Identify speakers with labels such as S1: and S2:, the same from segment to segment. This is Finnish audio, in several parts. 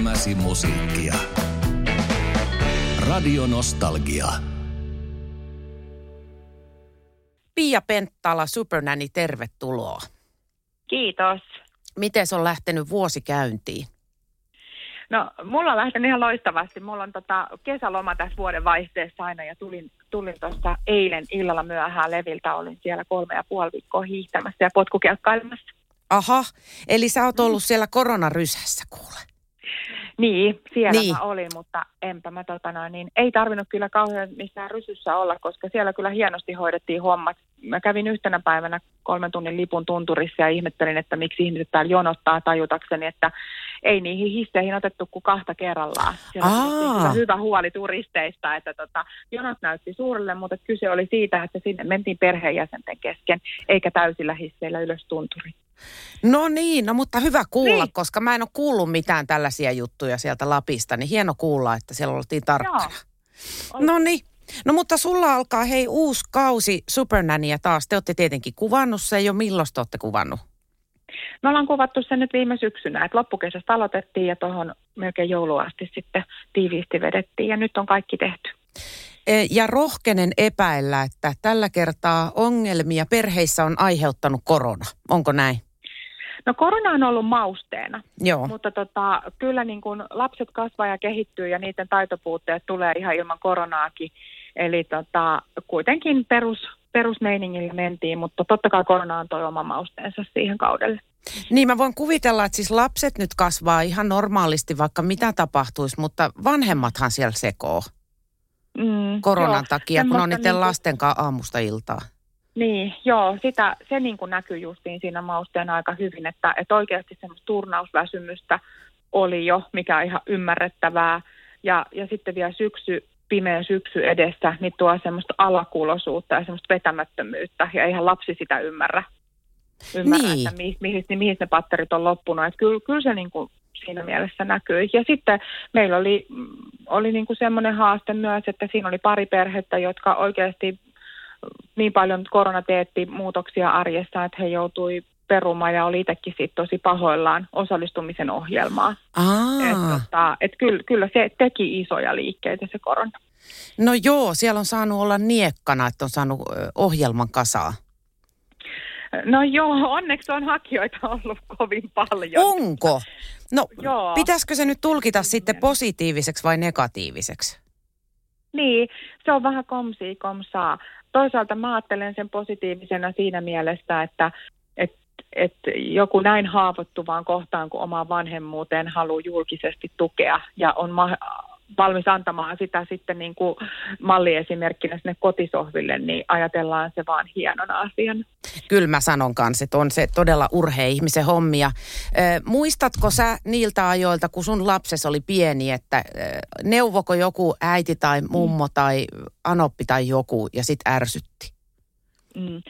S1: Elämäsi musiikkia. Radio Nostalgia.
S2: Pia Penttala, Supernanny, tervetuloa.
S3: Kiitos.
S2: Miten on lähtenyt vuosi käyntiin?
S3: No, mulla on lähtenyt ihan loistavasti. Mulla on tota kesäloma tässä vuoden vaihteessa aina ja tulin, tulin tuossa eilen illalla myöhään leviltä. Olin siellä kolme ja puoli viikkoa hiihtämässä ja potkukelkkailemassa.
S2: Aha, eli sä oot ollut siellä koronarysässä kuule.
S3: Niin, siellä
S2: Niin.
S3: mä olin, mutta enpä mä tota noin, niin ei tarvinnut kyllä kauhean missään rysyssä olla, koska siellä kyllä hienosti hoidettiin hommat. Mä kävin yhtenä päivänä kolmen tunnin lipun tunturissa ja ihmettelin, että miksi ihmiset täällä jonottaa tajutakseni, että ei niihin hisseihin otettu kuin kahta kerrallaan. Siellä hyvä huoli turisteista, että tota, jonot näytti suurelle, mutta kyse oli siitä, että sinne mentiin perheenjäsenten kesken, eikä täysillä hisseillä ylös tunturi.
S2: No niin, no mutta hyvä kuulla,
S3: Niin.
S2: koska mä en ole kuullut mitään tällaisia juttuja sieltä Lapista, niin hieno kuulla, että siellä oltiin tarkkana. No niin, no mutta sulla alkaa hei uusi kausi Supernania taas. Te olette tietenkin kuvannut se jo, milloin te olette kuvannut?
S3: Me ollaan kuvattu sen nyt viime syksynä, että loppukesästä aloitettiin ja tuohon melkein jouluun asti sitten tiiviisti vedettiin ja nyt on kaikki tehty.
S2: E, Ja rohkenen epäillä, että tällä kertaa ongelmia perheissä on aiheuttanut korona. Onko näin?
S3: No korona on ollut mausteena,
S2: Joo.
S3: mutta tota, kyllä niin kun lapset kasvaa ja kehittyy ja niiden taitopuutteet tulee ihan ilman koronaakin. Eli tota, kuitenkin perus, perusmeiningillä mentiin, mutta totta kai korona on toi oma mausteensa siihen kaudelle.
S2: Niin mä voin kuvitella, että siis lapset nyt kasvaa ihan normaalisti, vaikka mitä tapahtuisi, mutta vanhemmathan siellä sekoo
S3: Mm,
S2: koronan
S3: joo,
S2: takia, kun on niiden
S3: niinku-
S2: lasten kanssa aamusta iltaa.
S3: Niin, joo, sitä, se niin kuin näkyy justiin siinä mausteen aika hyvin, että, että oikeasti semmoista turnausväsymystä oli jo, mikä on ihan ymmärrettävää. Ja, ja sitten vielä syksy, pimeä syksy edessä, niin tuo semmoista alakulosuutta ja semmoista vetämättömyyttä, ja eihän lapsi sitä ymmärrä. Ymmärrä,
S2: Niin.
S3: että mihin, mihin, mihin ne patterit on loppunut. Että kyllä, kyllä se niin kuin siinä mielessä näkyy. Ja sitten meillä oli, oli niin kuin semmoinen haaste myös, että siinä oli pari perhettä, jotka oikeasti niin paljon korona teetti muutoksia arjessa, että he joutui perumaan ja oli itsekin siitä tosi pahoillaan osallistumisen ohjelmaa. Et,
S2: Aa,
S3: tota, et kyllä, kyllä se teki isoja liikkeitä se korona.
S2: no joo, siellä on saanut olla niekkana, että on saanut ohjelman kasaa.
S3: No joo, onneksi on hakijoita ollut kovin paljon.
S2: Onko? No,
S3: Joo.
S2: pitäisikö se nyt tulkita sitten positiiviseksi vai negatiiviseksi?
S3: Niin, se on vähän komsi komsaa. Toisaalta mä ajattelen sen positiivisena siinä mielessä, että et, et joku näin haavoittuvaan kohtaan kuin omaan vanhemmuuteen haluaa julkisesti tukea ja on ma- valmis antamaan sitä sitten niin kuin malliesimerkkinä sinne kotisohville, niin ajatellaan se vaan hienon asian.
S2: Kyllä mä sanon kanssa, että on se todella urhei-ihmisen hommia. Ö, muistatko sä niiltä ajoilta, kun sun lapses oli pieni, että ö, neuvoko joku äiti tai mummo tai anoppi tai joku ja sit ärsytti?
S3: Mm.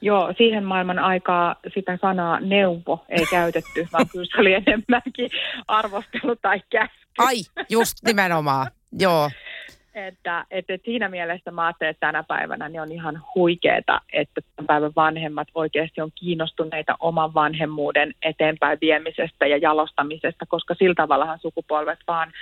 S3: Joo, siihen maailman aikaa sitä sanaa neuvo ei käytetty, vaan kyllä se oli enemmänkin arvostelu tai käsky.
S2: Ai, just nimenomaan. Joo.
S3: Että, että, siinä mielessä mä ajattelen, että tänä päivänä niin on ihan huikeeta, että tämän päivän vanhemmat oikeasti on kiinnostuneita oman vanhemmuuden eteenpäin viemisestä ja jalostamisesta, koska sillä tavallahan sukupolvet vaan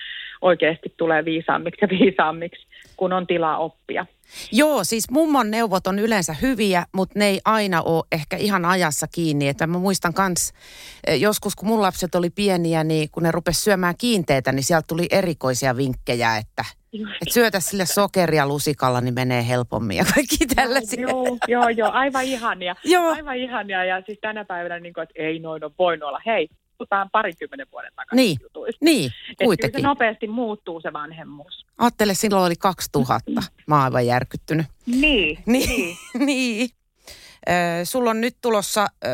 S3: oikeasti tulee viisaammiksi ja viisaammiksi, kun on tilaa oppia.
S2: Joo, siis mummon neuvot on yleensä hyviä, mutta ne ei aina ole ehkä ihan ajassa kiinni. Että mä muistan kans eh, joskus, kun mun lapset oli pieniä, niin kun ne rupes syömään kiinteitä, niin sieltä tuli erikoisia vinkkejä, että et syötä sille sokeria lusikalla, niin menee helpommin ja kaikki tällaisia.
S3: Joo, joo, joo, aivan ihania.
S2: Joo.
S3: Aivan ihania ja siis tänä päivänä, niin kuin, että ei noin ole voinut olla. Hei, puhutaan parikymmenen vuoden takaisin
S2: Niin.
S3: jutuista.
S2: Niin,
S3: Et kyllä
S2: kuitenkin.
S3: se nopeasti muuttuu se vanhemmuus.
S2: Ajattele, silloin oli 2000. Mä oon aivan järkyttynyt.
S3: Niin,
S2: Niin. niin. Ö, sulla on nyt tulossa ö,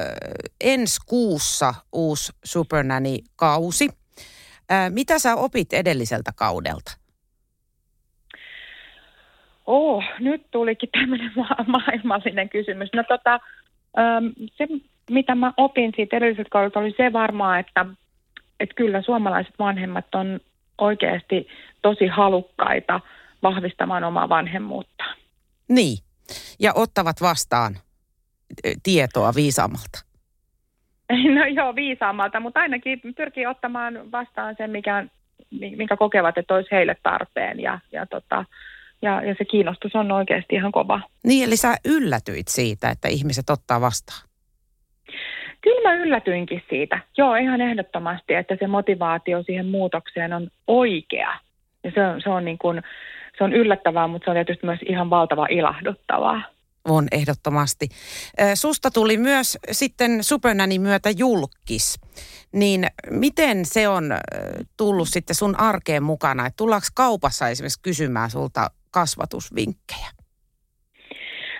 S2: ensi kuussa uusi Supernanny-kausi. Ö, mitä sä opit edelliseltä kaudelta?
S3: Oh, nyt tulikin tämmöinen ma- maailmallinen kysymys. No tota, äm, se mitä mä opin siitä edelliseltä kaudelta oli se varmaan, että, että kyllä suomalaiset vanhemmat on oikeasti tosi halukkaita vahvistamaan omaa vanhemmuutta.
S2: Niin. Ja ottavat vastaan ö, tietoa viisaammalta.
S3: No joo, viisaammalta, mutta ainakin pyrkii ottamaan vastaan sen, mikä minkä kokevat, että olisi heille tarpeen. Ja, ja, tota, ja, ja se kiinnostus on oikeasti ihan kova.
S2: Niin, eli sä yllätyit siitä, että ihmiset ottaa vastaan?
S3: Kyllä mä yllätyinkin siitä. Joo, ihan ehdottomasti, että se motivaatio siihen muutokseen on oikea. Ja se on, se on, niin kuin, se on yllättävää, mutta se on tietysti myös ihan valtava ilahduttavaa.
S2: On ehdottomasti. Susta tuli myös sitten Supernänin myötä julkis. Niin miten se on tullut sitten sun arkeen mukana? Tullaanko kaupassa esimerkiksi kysymään sulta kasvatusvinkkejä?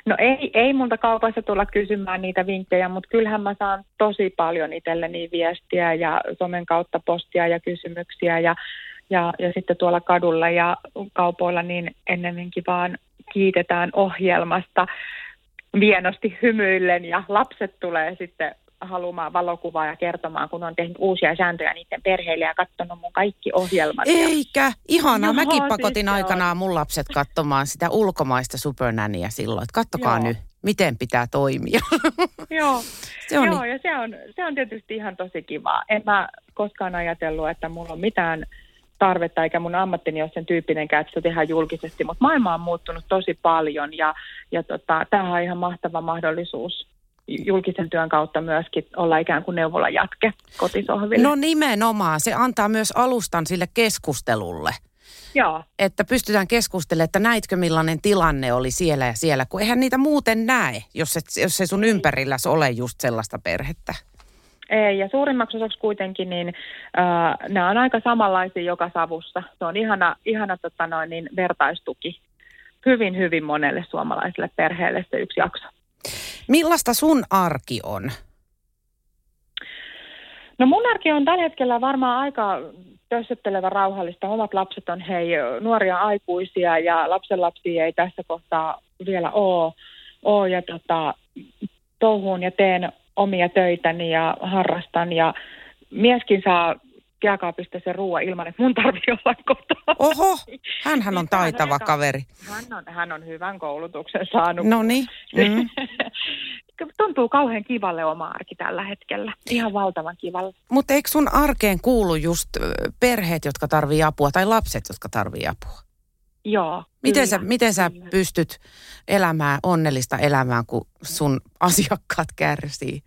S3: No ei, ei multa kaupassa tulla kysymään niitä vinkkejä, mutta kyllähän mä saan tosi paljon itselleni viestiä ja somen kautta postia ja kysymyksiä ja, ja, ja sitten tuolla kadulla ja kaupoilla niin ennemminkin vaan kiitetään ohjelmasta vienosti hymyillen ja lapset tulee sitten haluamaan valokuvaa ja kertomaan, kun on tehnyt uusia sääntöjä niiden perheille ja katsonut mun kaikki ohjelmat.
S2: Eikä, ihanaa. Joo, Mäkin pakotin siis aikanaan mun lapset katsomaan sitä ulkomaista supernäniä silloin, että kattokaa Joo. nyt, miten pitää toimia.
S3: Joo, se on Joo niin. ja se on, se on tietysti ihan tosi kivaa. En mä koskaan ajatellut, että mulla on mitään tarvetta, eikä mun ammattini ole sen tyyppinenkään, että sitä tehdään julkisesti, mutta maailma on muuttunut tosi paljon ja, ja tota, tämä on ihan mahtava mahdollisuus julkisen työn kautta myöskin olla ikään kuin neuvola jatke kotisohville.
S2: No nimenomaan, se antaa myös alustan sille keskustelulle.
S3: Joo.
S2: Että pystytään keskustelemaan, että näitkö millainen tilanne oli siellä ja siellä, kun eihän niitä muuten näe, jos, et, jos se sun ympärilläs ole just sellaista perhettä.
S3: Ei, ja suurimmaksi osaksi kuitenkin, niin äh, nämä on aika samanlaisia joka savussa. Se on ihana, ihana tota noin, niin vertaistuki hyvin, hyvin monelle suomalaiselle perheelle se yksi jakso.
S2: Millaista sun arki on?
S3: No mun arki on tällä hetkellä varmaan aika tössöttelevä rauhallista. Omat lapset on hei nuoria aikuisia ja lapsenlapsia ei tässä kohtaa vielä ole. ole ja tota, touhuun ja teen omia töitäni ja harrastan ja mieskin saa jääkaapista se ruoa ilman, että mun tarvii olla kotona.
S2: Oho, hänhän on taitava hän kaveri.
S3: Hän on, hän on hyvän koulutuksen saanut.
S2: No niin. Mm.
S3: Tuntuu kauhean kivalle oma arki tällä hetkellä. Ihan valtavan kivalle.
S2: Mutta eikö sun arkeen kuulu just perheet, jotka tarvii apua, tai lapset, jotka tarvii apua?
S3: Joo.
S2: Miten kyllä, sä, miten sä pystyt elämään onnellista elämää, kun sun asiakkaat kärsii?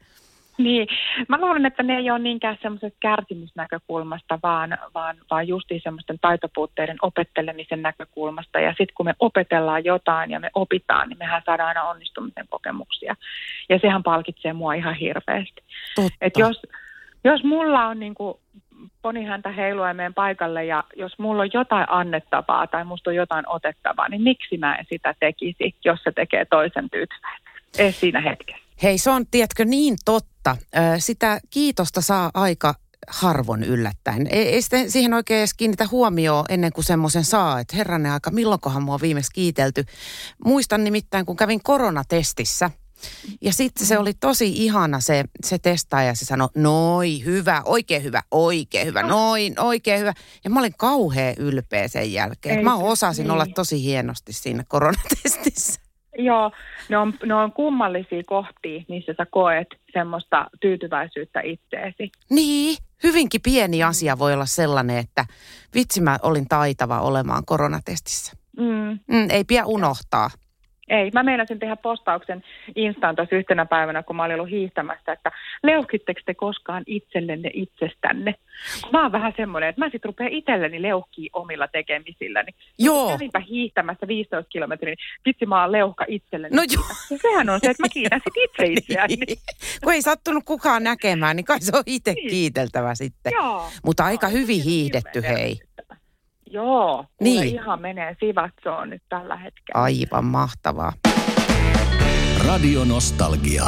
S3: Niin, mä luulen, että ne ei ole niinkään semmoisesta kärsimysnäkökulmasta, vaan, vaan, vaan justiin semmoisten taitopuutteiden opettelemisen näkökulmasta. Ja sitten kun me opetellaan jotain ja me opitaan, niin mehän saadaan aina onnistumisen kokemuksia. Ja sehän palkitsee mua ihan hirveästi. Et jos, jos mulla on niin kuin ponihäntä heiluimeen paikalle ja jos mulla on jotain annettavaa tai musta on jotain otettavaa, niin miksi mä en sitä tekisi, jos se tekee toisen tyytyväiseksi? Ei siinä hetkessä.
S2: Hei, se on, tiedätkö, niin totta. Sitä kiitosta saa aika harvoin yllättäen. Ei, ei sitten siihen oikein edes kiinnitä huomioon ennen kuin semmoisen saa, että herranen aika, milloinkohan mua on viimeksi kiitelty. Muistan nimittäin, kun kävin koronatestissä – ja sitten se oli tosi ihana se, se testaaja, se sanoi, noi, hyvä, oikein hyvä, oikein hyvä, noin, oikein hyvä. Ja mä olin kauhean ylpeä sen jälkeen. Ei, mä osasin niin. olla tosi hienosti siinä koronatestissä.
S3: Joo, ne on, ne on kummallisia kohtia, missä sä koet semmoista tyytyväisyyttä itseesi.
S2: Niin, hyvinkin pieni asia voi olla sellainen, että vitsi mä olin taitava olemaan koronatestissä. Mm. Mm, ei pidä unohtaa.
S3: Ei, mä meinasin tehdä postauksen Instaan tuossa yhtenä päivänä, kun mä olin ollut hiihtämässä, että leuhkitteko te koskaan itsellenne itsestänne? Mä oon vähän semmoinen, että mä sit rupean itselleni leuhkii omilla tekemisilläni.
S2: Joo.
S3: Kävinpä hiihtämässä 15 kilometriä, niin vitsi mä oon leuhka itselleni.
S2: No joo.
S3: Ja sehän on se, että mä kiitän sit itse itseäni.
S2: kun ei sattunut kukaan näkemään, niin kai se on itse niin. kiiteltävä sitten.
S3: Joo.
S2: Mutta aika hyvin hiihdetty, hei.
S3: Joo, niin. ihan menee sivatsoon nyt tällä hetkellä.
S2: Aivan mahtavaa.
S1: Radionostalgia.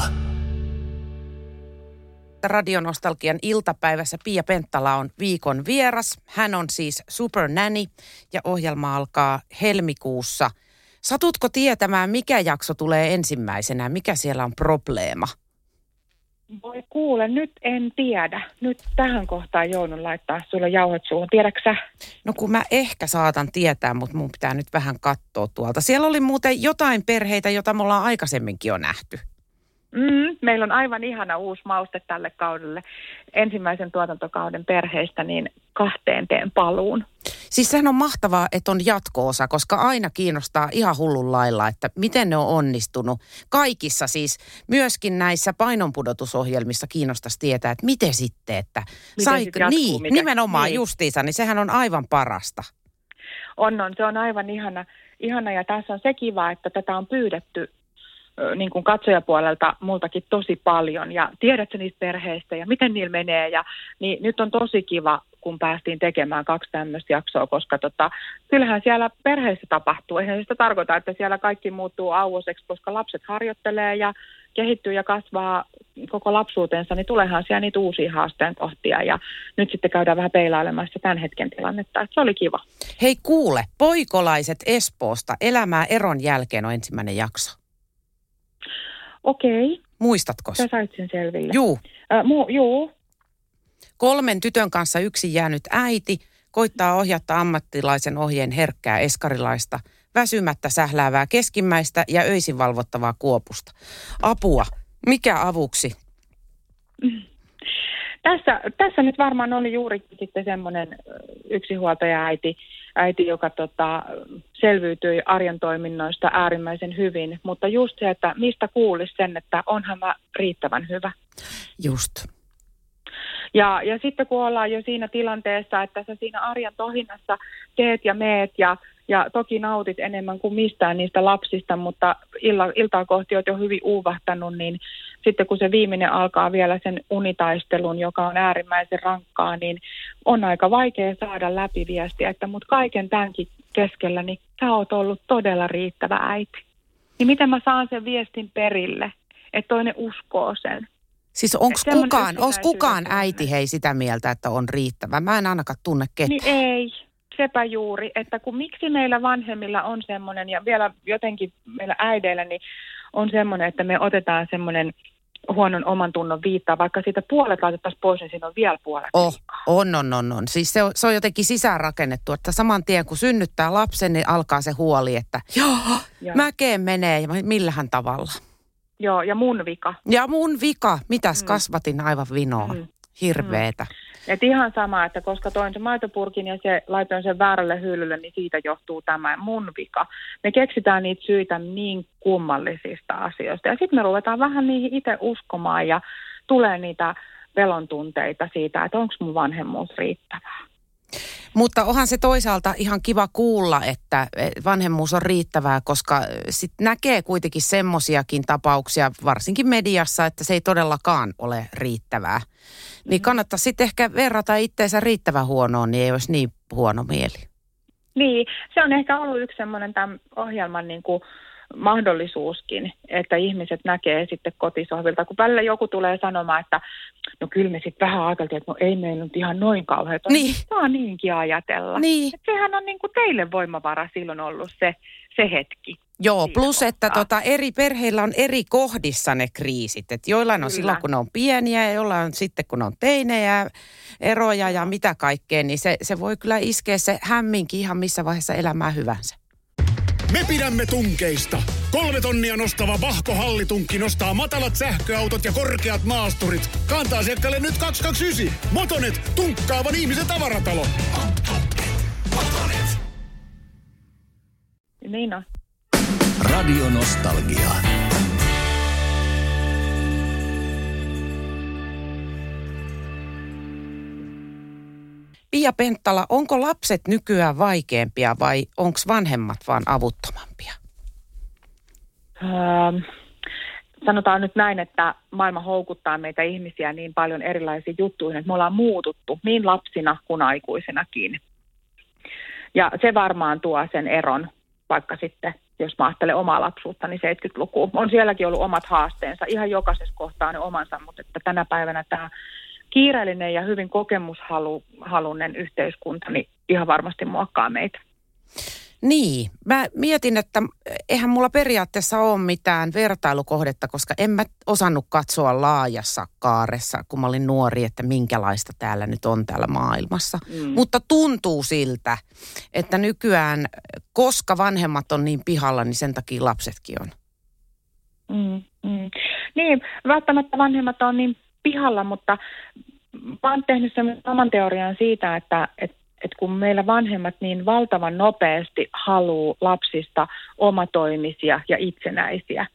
S2: Radionostalgian iltapäivässä Pia Penttala on viikon vieras. Hän on siis Super Nanny ja ohjelma alkaa helmikuussa. Satutko tietämään, mikä jakso tulee ensimmäisenä? Mikä siellä on probleema?
S3: Voi kuule, nyt en tiedä. Nyt tähän kohtaan joudun laittaa sulle jauhet suuhun. Tiedätkö
S2: No kun mä ehkä saatan tietää, mutta mun pitää nyt vähän katsoa tuolta. Siellä oli muuten jotain perheitä, jota me ollaan aikaisemminkin jo nähty.
S3: Mm, meillä on aivan ihana uusi mauste tälle kaudelle. Ensimmäisen tuotantokauden perheistä niin kahteen teen paluun.
S2: Siis sehän on mahtavaa, että on jatko-osa, koska aina kiinnostaa ihan hullun lailla, että miten ne on onnistunut. Kaikissa siis, myöskin näissä painonpudotusohjelmissa kiinnostaisi tietää, että miten sitten, että
S3: Miten
S2: saiko,
S3: sit jatkuu,
S2: niin,
S3: mitä-
S2: nimenomaan
S3: niin.
S2: justiinsa, niin sehän on aivan parasta.
S3: On, on. Se on aivan ihana, ihana ja tässä on se kiva, että tätä on pyydetty niin kuin katsojapuolelta multakin tosi paljon ja tiedätkö niistä perheistä ja miten niillä menee ja niin nyt on tosi kiva, kun päästiin tekemään kaksi tämmöistä jaksoa, koska tota, kyllähän siellä perheissä tapahtuu. Eihän sitä tarkoita, että siellä kaikki muuttuu auoseksi, koska lapset harjoittelee ja kehittyy ja kasvaa koko lapsuutensa, niin tuleehan siellä niitä uusia haasteen kohtia ja nyt sitten käydään vähän peilailemassa tämän hetken tilannetta. Et se oli kiva.
S2: Hei kuule, poikolaiset Espoosta, elämää eron jälkeen on ensimmäinen jakso.
S3: Okei,
S2: Muistatko?
S3: sä sait sen selville.
S2: Juu,
S3: Äh, mu- juu,
S2: kolmen tytön kanssa yksin jäänyt äiti koittaa ohjata ammattilaisen ohjeen herkkää eskarilaista, väsymättä sähläävää keskimmäistä ja öisin valvottavaa kuopusta. Apua, mikä avuksi?
S3: Tässä, tässä nyt varmaan oli juuri sitten semmoinen ö, yksinhuoltaja äiti, joka tota, selviytyi arjen toiminnoista äärimmäisen hyvin, mutta just se, että mistä kuulisi sen, että onhan mä riittävän hyvä.
S2: Just.
S3: Ja, ja sitten kun ollaan jo siinä tilanteessa, että sä siinä arjen tohinnassa teet ja meet ja, ja toki nautit enemmän kuin mistään niistä lapsista, mutta illa, iltaa kohti oot jo hyvin uuvahtanut, niin sitten kun se viimeinen alkaa vielä sen unitaistelun, joka on äärimmäisen rankkaa, niin on aika vaikea saada läpi viestiä, että mut kaiken tämänkin keskellä, niin sä oot ollut todella riittävä äiti. Niin miten mä saan sen viestin perille, että toinen uskoo sen?
S2: Siis onko kukaan, onks kukaan äiti hei sitä mieltä, että on riittävä? Mä en ainakaan tunne ketään.
S3: Niin ei, sepä juuri, että kun miksi meillä vanhemmilla on semmoinen ja vielä jotenkin meillä äideillä niin on semmoinen, että me otetaan semmoinen huonon oman tunnon viittaa, vaikka siitä puolet laitettaisiin pois, niin siinä on vielä puolet
S2: Oh, on, on, on, on. Siis se on, se on jotenkin sisäänrakennettu, että saman tien kun synnyttää lapsen, niin alkaa se huoli, että joo,
S3: Joo.
S2: mäkeen menee ja millähän tavalla.
S3: Joo, ja mun vika.
S2: Ja mun vika, mitäs
S3: Mm.
S2: kasvatin aivan vinoon.
S3: Mm.
S2: Hirveetä.
S3: Et ihan sama, että koska toin sen maitopurkin ja se laitoin sen väärälle hyllylle, niin siitä johtuu tämä mun vika. Me keksitään niitä syitä niin kummallisista asioista. Ja sitten me ruvetaan vähän niihin itse uskomaan ja tulee niitä pelon tunteita siitä, että onko mun vanhemmuus riittävää.
S2: Mutta onhan se toisaalta ihan kiva kuulla, että eh, vanhemmuus on riittävää, koska sit näkee kuitenkin semmosiakin tapauksia, varsinkin mediassa, että se ei todellakaan ole riittävää. Niin kannattaa sitten ehkä verrata itteensä riittävän huonoon, niin ei olisi niin huono mieli.
S3: Niin, se on ehkä ollut yksi semmoinen tämän ohjelman niin kuin mahdollisuuskin, että ihmiset näkee sitten kotisohvilta, kun välillä joku tulee sanomaan, että no kyllä me sitten vähän ajateltiin, että no ei meillä nyt ihan noin kauheata.
S2: Niin.
S3: Saa niinkin ajatella.
S2: Niin.
S3: Et sehän on niin kuin teille voimavara silloin ollut se, se hetki.
S2: Joo, plus että tota, eri perheillä on eri kohdissa ne kriisit. Et joillain on
S3: Kyllä.
S2: silloin, kun ne on pieniä ja jollain on sitten, kun on teinejä, eroja ja mitä kaikkea, niin se, se voi kyllä iskeä se hämminkin ihan missä vaiheessa elämää hyvänsä.
S4: Me pidämme tunkeista. Kolme tonnia nostava Vahko Hallitunkki nostaa matalat sähköautot ja korkeat maasturit. Kantaa asiakkaalle nyt 229. Motonet, tunkkaavan ihmisen tavaratalo.
S3: Niin on.
S1: Radio Nostalgia.
S2: Pia Penttala, onko lapset nykyään vaikeampia vai onko vanhemmat vaan avuttomampia?
S3: Ähm, sanotaan nyt näin, että maailma houkuttaa meitä ihmisiä niin paljon erilaisiin juttuihin, että me ollaan muututtu niin lapsina kuin aikuisinakin. Ja se varmaan tuo sen eron, vaikka sitten, jos mä ajattelen omaa lapsuutta, niin 70-luku. On sielläkin ollut omat haasteensa, ihan jokaisessa kohtaa ne omansa, mutta että tänä päivänä tämä kiireellinen ja hyvin kokemushalunen yhteiskunta, niin ihan varmasti muokkaa meitä.
S2: Niin, mä mietin, että eihän mulla periaatteessa ole mitään vertailukohdetta, koska en mä osannut katsoa laajassa kaaressa, kun mä olin nuori, että minkälaista täällä nyt on täällä maailmassa. Mm. Mutta tuntuu siltä, että nykyään, koska vanhemmat on niin pihalla, niin sen takia lapsetkin on.
S3: Mm, mm. Niin, välttämättä vanhemmat on niin pihalla, mutta mä oon tehnyt sen oman teorian siitä, että, että että kun meillä vanhemmat niin valtavan nopeasti haluaa lapsista omatoimisia ja itsenäisiä,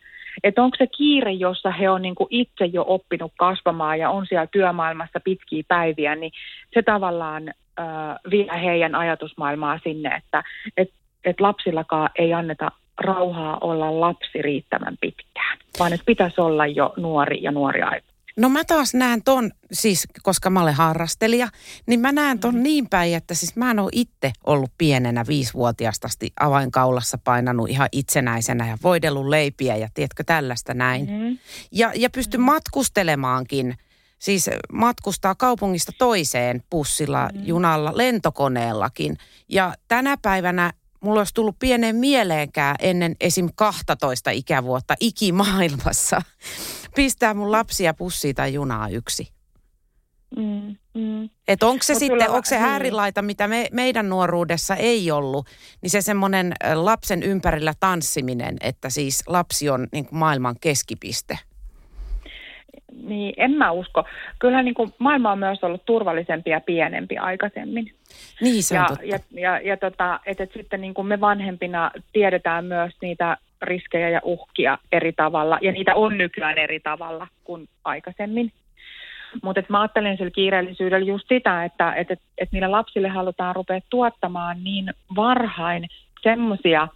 S3: että onko se kiire, jossa he on niin itse jo oppinut kasvamaan ja on siellä työmaailmassa pitkiä päiviä, niin se tavallaan äh, vie heidän ajatusmaailmaa sinne, että et, et lapsillakaan ei anneta rauhaa olla lapsi riittävän pitkään, vaan että pitäisi olla jo nuori ja nuori aika.
S2: No mä taas näen ton, siis koska mä olen harrastelija, niin mä näen ton mm. niin päin, että siis mä en ole itse ollut pienenä viisivuotiaasta avainkaulassa painanut ihan itsenäisenä ja voidellut leipiä ja tiedätkö tällaista näin. Mm. Ja, ja pysty mm. matkustelemaankin, siis matkustaa kaupungista toiseen bussilla, mm. junalla, lentokoneellakin. Ja tänä päivänä mulla olisi tullut pieneen mieleenkään ennen esim. 12 ikävuotta ikimaailmassa pistää mun lapsia pussiin tai junaa yksi. Mm, mm. Että onko se Mut sitten, onko se niin. äärilaita, mitä me, meidän nuoruudessa ei ollut, niin se semmoinen lapsen ympärillä tanssiminen, että siis lapsi on niin kuin maailman keskipiste –
S3: niin en mä usko. Kyllähän niin kuin maailma on myös ollut turvallisempi ja pienempi aikaisemmin.
S2: Niin se on
S3: ja,
S2: totta.
S3: Ja, ja, ja tota, että et sitten niin kuin me vanhempina tiedetään myös niitä riskejä ja uhkia eri tavalla, ja niitä on nykyään eri tavalla kuin aikaisemmin. Mutta mä ajattelen sillä kiireellisyydellä just sitä, että et, et, et niille lapsille halutaan rupea tuottamaan niin varhain semmoisia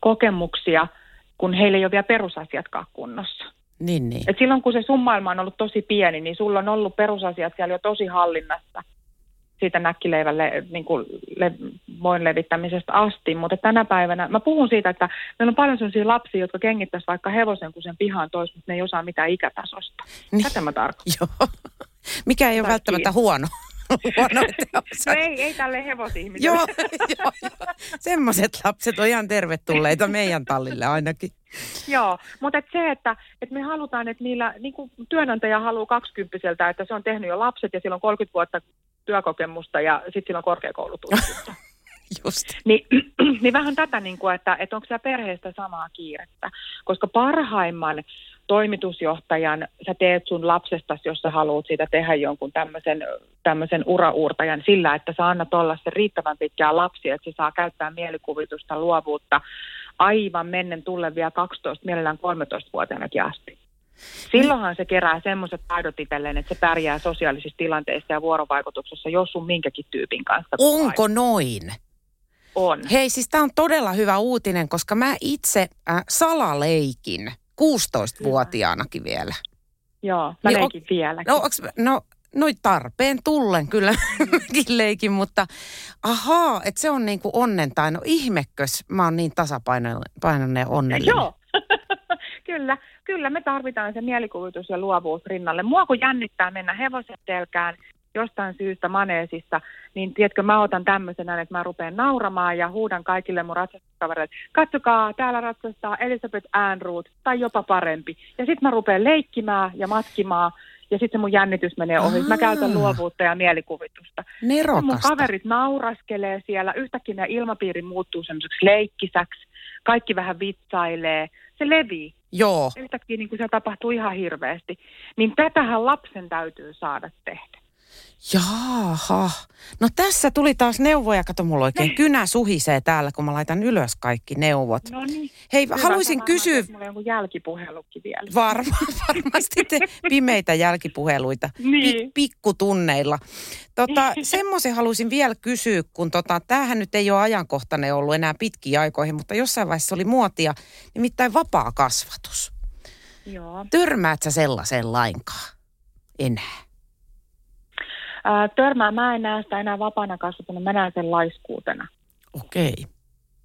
S3: kokemuksia, kun heillä ei ole vielä perusasiatkaan kunnossa.
S2: Niin, niin.
S3: Et silloin kun se sun maailma on ollut tosi pieni, niin sulla on ollut perusasiat siellä jo tosi hallinnassa siitä näkkileivän le, niin kuin le, voin levittämisestä asti. Mutta tänä päivänä, mä puhun siitä, että meillä on paljon sellaisia lapsia, jotka kengittäisi vaikka hevosen, kun sen pihaan tois, mutta ne ei osaa mitään ikätasosta. Niin. Tätä mä tarkoitan.
S2: Joo. Mikä ei ole välttämättä huono. huono
S3: no ei, ei tälle hevosihmiselle.
S2: joo, joo, joo. Semmoiset lapset on ihan tervetulleita meidän tallille ainakin.
S3: Joo, mutta et se, että et me halutaan, että niillä, niin kuin työnantaja haluaa kaksikymppiseltä, että se on tehnyt jo lapset ja sillä on 30 vuotta työkokemusta ja sitten sillä on korkeakoulututkinto.
S2: Just.
S3: Ni, niin vähän tätä, niin kuin, että, että onko se perheestä samaa kiirettä. Koska parhaimman toimitusjohtajan sä teet sun lapsesta, jos sä haluat siitä tehdä jonkun tämmöisen, tämmöisen urauurtajan sillä, että sä annat olla se riittävän pitkää lapsia, että se saa käyttää mielikuvitusta, luovuutta aivan mennen tulle vielä 12, mielellään 13-vuotiaanakin asti. Silloinhan se kerää semmoiset taidot itselleen, että se pärjää sosiaalisissa tilanteissa ja vuorovaikutuksessa, jos sun minkäkin tyypin kanssa.
S2: Onko noin?
S3: On.
S2: Hei, siis tämä on todella hyvä uutinen, koska mä itse äh, salaleikin 16-vuotiaanakin vielä.
S3: Joo, mä niin leikin on, vieläkin.
S2: No, onks, no noin tarpeen tullen kyllä mäkin leikin, mutta ahaa, että se on niin kuin onnen tai no ihmekös, mä oon niin tasapainoinen ja onnellinen.
S3: Joo, kyllä, kyllä me tarvitaan se mielikuvitus ja luovuus rinnalle. Mua kun jännittää mennä hevosen selkään jostain syystä maneesissa, niin tiedätkö, mä otan tämmöisenä, että mä rupean nauramaan ja huudan kaikille mun ratsastuskavereille, katsokaa, täällä ratsastaa Elisabeth Äänruut tai jopa parempi. Ja sitten mä rupean leikkimään ja matkimaan ja sitten mun jännitys menee ohi. Aa. Mä käytän luovuutta ja mielikuvitusta.
S2: Nerokasta.
S3: Mun kaverit nauraskelee siellä, yhtäkkiä ne ilmapiiri muuttuu semmoiseksi leikkisäksi, kaikki vähän vitsailee, se levii.
S2: Joo.
S3: Yhtäkkiä niin kuin se tapahtuu ihan hirveästi. Niin tätähän lapsen täytyy saada tehdä.
S2: Jaaha. No tässä tuli taas neuvoja. Kato, mulla oikein ne. kynä suhisee täällä, kun mä laitan ylös kaikki neuvot.
S3: No niin.
S2: Hei, Hyvä haluaisin kysyä...
S3: Mulla on jälkipuhelukin vielä.
S2: Varma, varmasti te pimeitä jälkipuheluita.
S3: Niin.
S2: pikkutunneilla. Tota, semmoisen haluaisin vielä kysyä, kun tota, tämähän nyt ei ole ajankohtainen ollut enää pitkiä aikoihin, mutta jossain vaiheessa oli muotia, nimittäin vapaa kasvatus.
S3: Joo.
S2: Törmäät sä sellaisen lainkaan? Enää.
S3: Ää, törmää, mä en näe sitä enää vapaana kasvatuna, mä näen sen laiskuutena.
S2: Okei. Okay.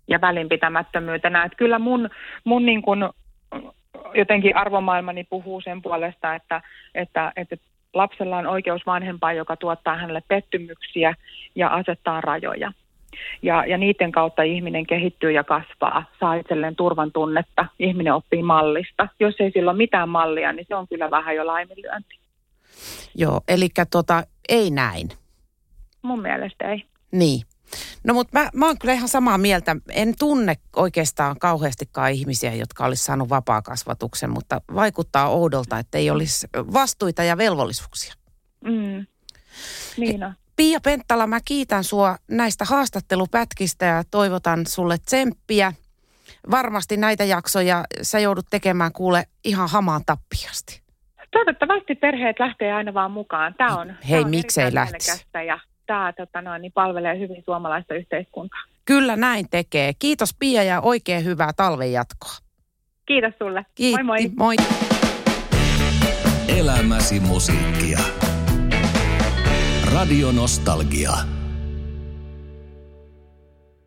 S3: Ja välinpitämättömyytenä. Että kyllä mun, mun niin kun, jotenkin arvomaailmani puhuu sen puolesta, että, että, että lapsella on oikeus vanhempaan, joka tuottaa hänelle pettymyksiä ja asettaa rajoja. Ja, ja niiden kautta ihminen kehittyy ja kasvaa, saa itselleen turvan tunnetta, ihminen oppii mallista. Jos ei sillä ole mitään mallia, niin se on kyllä vähän jo laiminlyönti.
S2: Joo, eli tota, ei näin.
S3: Mun mielestä ei.
S2: Niin. No mutta mä, mä oon kyllä ihan samaa mieltä. En tunne oikeastaan kauheastikaan ihmisiä, jotka olisi saanut vapaa-kasvatuksen, mutta vaikuttaa oudolta, että ei olisi vastuita ja velvollisuuksia.
S3: Mm. Niin on.
S2: Pia Penttala, mä kiitän sua näistä haastattelupätkistä ja toivotan sulle tsemppiä. Varmasti näitä jaksoja sä joudut tekemään kuule ihan hamaan tappiasti.
S3: Toivottavasti perheet lähtee aina vaan mukaan. Tämä on,
S2: Hei,
S3: tää on
S2: miksei lähtisi?
S3: Ja tämä tota, noin, niin palvelee hyvin suomalaista yhteiskuntaa.
S2: Kyllä näin tekee. Kiitos Pia ja oikein hyvää talven jatkoa.
S3: Kiitos sulle.
S2: Kiitti.
S3: Moi moi.
S2: moi.
S1: Elämäsi musiikkia. Radio Nostalgia.